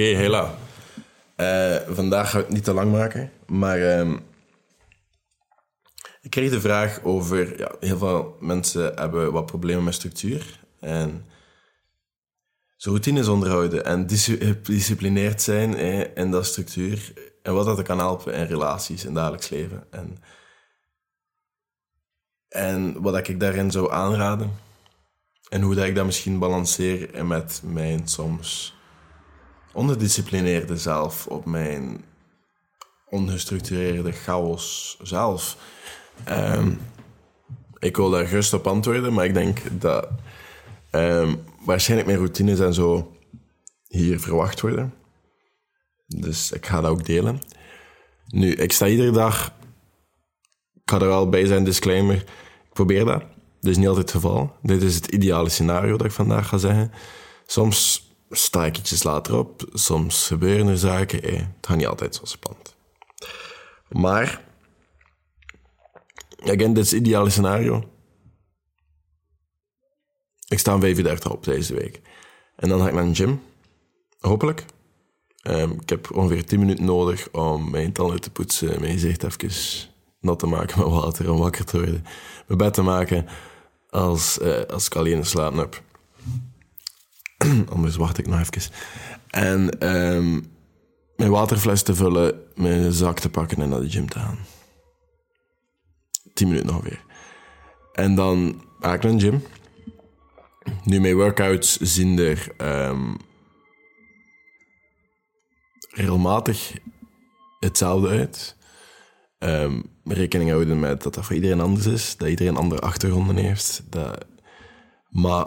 Oké, hela. Uh, vandaag ga ik het niet te lang maken, maar uh, ik kreeg de vraag over... Ja, heel veel mensen hebben wat problemen met structuur en zo routines onderhouden en gedisciplineerd zijn eh, in dat structuur en wat dat kan helpen in relaties, in dagelijks leven. En, en wat ik daarin zou aanraden en hoe dat ik dat misschien balanceer met mijn soms onderdisciplineerde zelf, op mijn ongestructureerde chaos zelf. Um, ik wil daar gerust op antwoorden, maar ik denk dat um, waarschijnlijk mijn routines en zo hier verwacht worden. Dus ik ga dat ook delen. Nu, ik sta iedere dag. Ik ga er wel bij zijn, disclaimer. Ik probeer dat. Dat is niet altijd het geval. Dit is het ideale scenario dat ik vandaag ga zeggen. Soms sta ik later op. Soms gebeuren er zaken. Het gaat niet altijd zo spannend. Maar, again, dit is het ideale scenario. Ik sta om 35 op deze week. En dan ga ik naar een gym. Hopelijk. Um, ik heb ongeveer 10 minuten nodig om mijn tanden te poetsen, mijn gezicht even nat te maken met water om wakker te worden. Mijn bed te maken als, uh, als ik alleen slaap heb. Anders wacht ik nog even. En um, mijn waterfles te vullen, mijn zak te pakken en naar de gym te gaan. 10 minuten ongeveer. En dan ga ik naar de gym. Nu, mijn workouts zien er um, regelmatig hetzelfde uit. Um, rekening houden met dat dat voor iedereen anders is, dat iedereen andere achtergronden heeft. Dat... Maar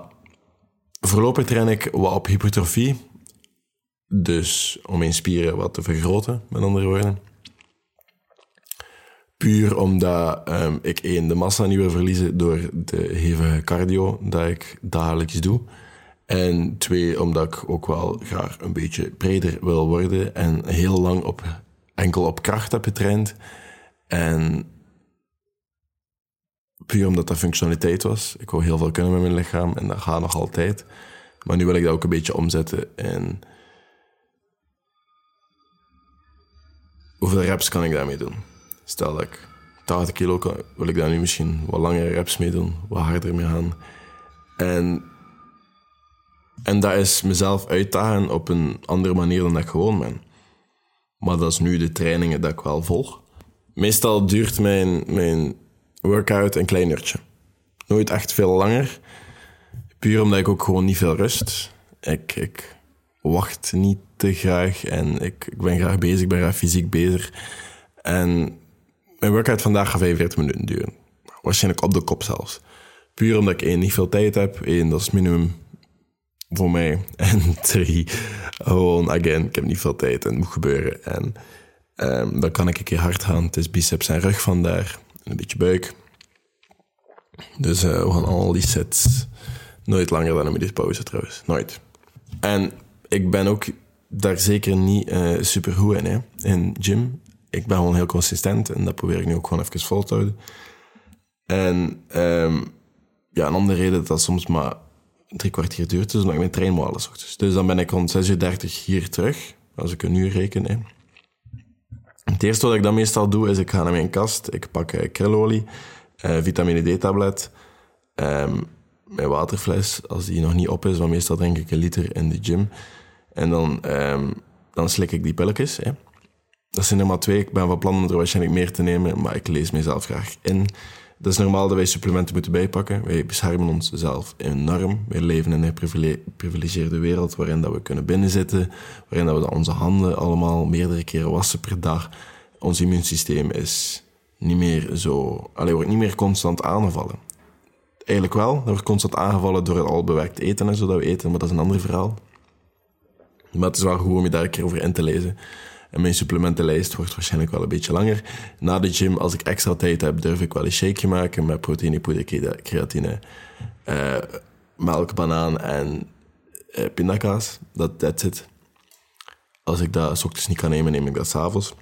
voorlopig train ik wat op hypertrofie. Dus om mijn spieren wat te vergroten, met andere woorden. Puur omdat um, ik één, de massa niet wil verliezen door de hevige cardio dat ik dagelijks doe. En twee, omdat ik ook wel graag een beetje breder wil worden en heel lang op, enkel op kracht heb getraind. En puur omdat dat functionaliteit was. Ik wou heel veel kunnen met mijn lichaam en dat gaat nog altijd. Maar nu wil ik dat ook een beetje omzetten in... Hoeveel reps kan ik daarmee doen? Stel dat ik 80 kilo kan, wil ik daar nu misschien wat langere reps mee doen, wat harder mee gaan. En, en dat is mezelf uitdagen op een andere manier dan dat ik gewoon ben. Maar dat is nu de trainingen dat ik wel volg. Meestal duurt mijn, mijn workout een klein uurtje. Nooit echt veel langer. Puur omdat ik ook gewoon niet veel rust. Ik, ik wacht niet te graag en ik, ik ben graag bezig, ik ben graag fysiek bezig. En mijn workout vandaag gaat 45 minuten duren. Waarschijnlijk op de kop zelfs. Puur omdat ik één, niet veel tijd heb. Eén, dat is minimum voor mij. En drie, gewoon, again, ik heb niet veel tijd en het moet gebeuren. En um, dan kan ik een keer hard gaan. Het is biceps en rug vandaar. En een beetje buik. Dus uh, we gaan al die sets nooit langer dan een middagpauze trouwens. Nooit. En ik ben ook daar zeker niet uh, super goed in, hè. In gym ik ben gewoon heel consistent en dat probeer ik nu ook gewoon even vol te houden. En um, ja, een andere reden dat dat soms maar drie kwartier duurt, is omdat ik mijn trein moet alles ochtends. Dus dan ben ik rond 6 uur 30 hier terug, als ik een uur reken. Hè. Het eerste wat ik dan meestal doe, is ik ga naar mijn kast, ik pak uh, krilolie, uh, vitamine D-tablet, um, mijn waterfles, als die nog niet op is, want meestal drink ik een liter in de gym. En dan, um, dan slik ik die pilletjes. Hè. Dat zijn er maar twee. Ik ben van plan om er waarschijnlijk meer te nemen, maar ik lees mezelf graag in. Het is normaal dat wij supplementen moeten bijpakken. Wij beschermen onszelf enorm. Wij leven in een geprivilegeerde wereld waarin dat we kunnen binnenzitten, waarin dat we onze handen allemaal meerdere keren wassen per dag. Ons immuunsysteem is niet meer zo... Allee, wordt niet meer constant aangevallen. Eigenlijk wel. Dat wordt constant aangevallen door het al bewerkt eten en zo dat we eten, maar dat is een ander verhaal. Maar het is wel goed om je daar een keer over in te lezen. En mijn supplementenlijst wordt waarschijnlijk wel een beetje langer. Na de gym, als ik extra tijd heb, durf ik wel een shakeje maken met proteïnepoeder, creatine, uh, melk, banaan en uh, pindakaas. Dat that's it. Als ik dat s ochtends niet kan nemen, neem ik dat s'avonds.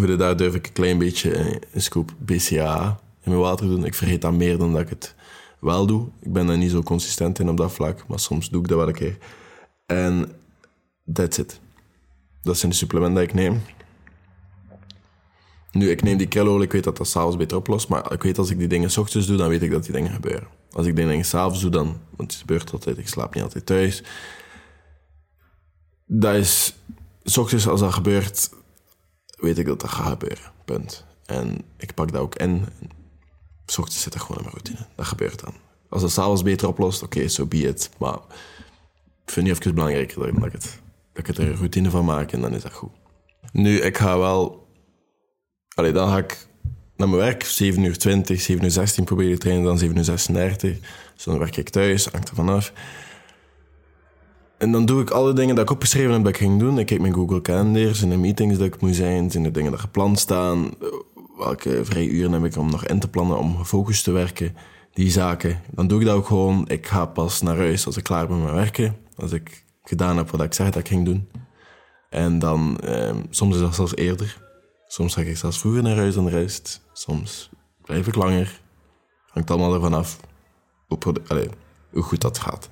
Voor daar durf ik een klein beetje een scoop BCAA in mijn water doen. Ik vergeet dat meer dan dat ik het wel doe. Ik ben daar niet zo consistent in op dat vlak, maar soms doe ik dat wel een keer. En That's it. Dat zijn de supplementen die ik neem. Nu, ik neem die kellool, ik weet dat dat s'avonds beter oplost, maar ik weet als ik die dingen s ochtends doe, dan weet ik dat die dingen gebeuren. Als ik die dingen s'avonds doe, dan, want het gebeurt altijd, ik slaap niet altijd thuis. Dat is, s ochtends als dat gebeurt, weet ik dat dat gaat gebeuren, punt. En ik pak dat ook in. S zit dat gewoon in mijn routine, dat gebeurt dan. Als het s'avonds beter oplost, oké, zo so be it. Maar ik vind het even belangrijker dat ik, het, dat ik het er een routine van maak en dan is dat goed. Nu, ik ga wel Allee, dan ga ik naar mijn werk, 7 uur 20, 7 uur 16 probeer te trainen, dan 7 uur 36. Dus dan werk ik thuis, hangt er vanaf. En dan doe ik alle dingen dat ik opgeschreven heb dat ik ging doen. Ik kijk mijn Google Calendar, zijn de meetings dat ik moet zijn, zijn de dingen dat gepland staan. Welke vrije uren heb ik om nog in te plannen, om gefocust te werken. Die zaken. Dan doe ik dat ook gewoon. Ik ga pas naar huis als ik klaar ben met werken. Als ik gedaan heb wat ik zei dat ik ging doen. En dan, eh, soms is dat zelfs eerder. Soms ga ik zelfs vroeger naar huis dan de rest. Soms blijf ik langer. Hangt allemaal ervan af hoe, hoe goed dat gaat.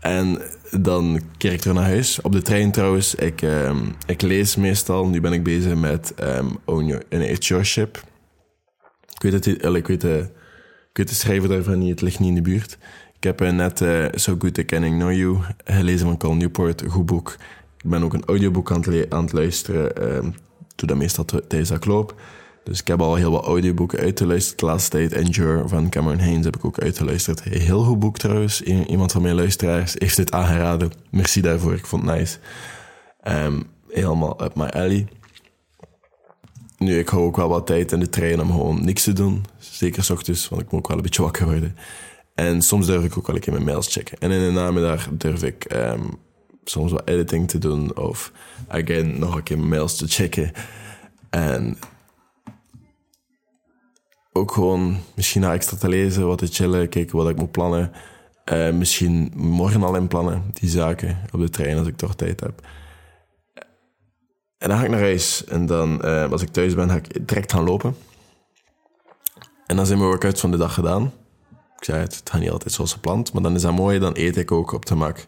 En dan keer ik terug naar huis. Op de trein trouwens. Ik, um, ik lees meestal. Nu ben ik bezig met um, Own Your, It's Your Ship. Ik weet, het, ik, weet de, ik weet de schrijver daarvan niet. Het ligt niet in de buurt. Ik heb uh, net uh, So Good I Can Know You gelezen van Carl Newport. Goed boek. Ik ben ook een audioboek aan het, aan luisteren. Um, doe dat meestal tijdens dat loop. Dus ik heb al heel wat audioboeken uitgeluisterd de laatste tijd. Endure van Cameron Haynes heb ik ook uitgeluisterd. Heel goed boek trouwens. Iemand van mijn luisteraars heeft dit aangeraden. Merci daarvoor, ik vond het nice. Um, helemaal up my alley. Nu, ik hou ook wel wat tijd in de trein om gewoon niks te doen. Zeker s ochtends, want ik moet ook wel een beetje wakker worden. En soms durf ik ook wel een keer mijn mails checken. En in de namiddag durf ik um, soms wat editing te doen of again nog een keer mails te checken. En ook gewoon misschien nog extra te lezen, wat te chillen, kijken wat ik moet plannen. Uh, misschien morgen al in plannen, die zaken op de trein als ik toch tijd heb. En dan ga ik naar huis. En dan, uh, als ik thuis ben, ga ik direct gaan lopen. En dan zijn mijn workouts van de dag gedaan. Ik zei het, het gaat niet altijd zoals gepland. Maar dan is dat mooi, dan eet ik ook op de mak.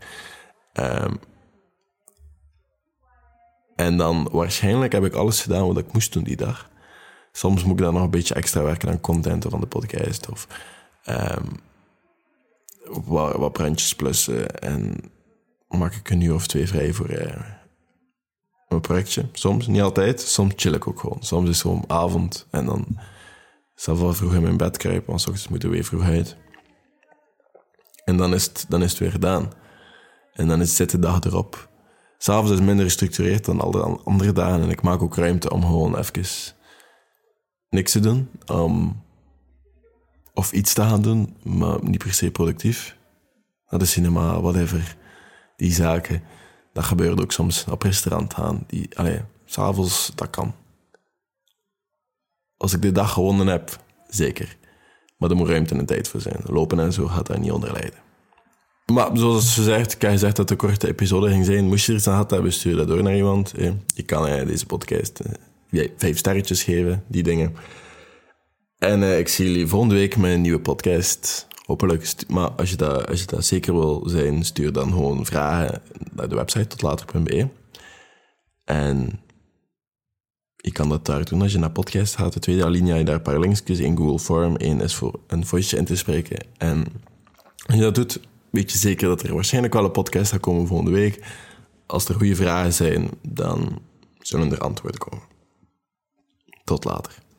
Um, en dan waarschijnlijk heb ik alles gedaan wat ik moest doen die dag. Soms moet ik dan nog een beetje extra werken aan content van de podcast. Of um, wat, wat brandjes plussen. En maak ik een uur of twee vrij voor uh, mijn projectje. Soms, niet altijd. Soms chill ik ook gewoon. Soms is het gewoon avond. En dan zal ik wel vroeg in mijn bed kruipen. Want ochtends moeten we weer vroeg uit. En dan is het, dan is het weer gedaan. En dan is het de dag erop. S'avonds is minder gestructureerd dan al de andere dagen. En ik maak ook ruimte om gewoon even niks te doen. Um, of iets te gaan doen, maar niet per se productief. Naar de cinema, whatever. Die zaken. Dat gebeurt ook soms op restaurant gaan. Die, allee, s'avonds, dat kan. Als ik de dag gewonnen heb, zeker. Maar er moet ruimte en tijd voor zijn. Lopen en zo gaat daar niet onder lijden. Maar zoals ze zegt, ik heb gezegd dat het een korte episode ging zijn. Moest je er iets aan gehad hebben, stuur dat door naar iemand. Je kan eh, deze podcast eh, vijf sterretjes geven, die dingen. En eh, ik zie jullie volgende week met een nieuwe podcast. Hopelijk. Maar als je, dat, als je dat zeker wil zijn, stuur dan gewoon vragen naar de website tot later.be. En je kan dat daar doen als je naar podcast gaat. De tweede alinea je daar een paar linkjes in Google Form. Eén is voor een voice in te spreken. En als je dat doet, weet je zeker dat er waarschijnlijk wel een podcast gaat komen volgende week. Als er goede vragen zijn, dan zullen er antwoorden komen. Tot later.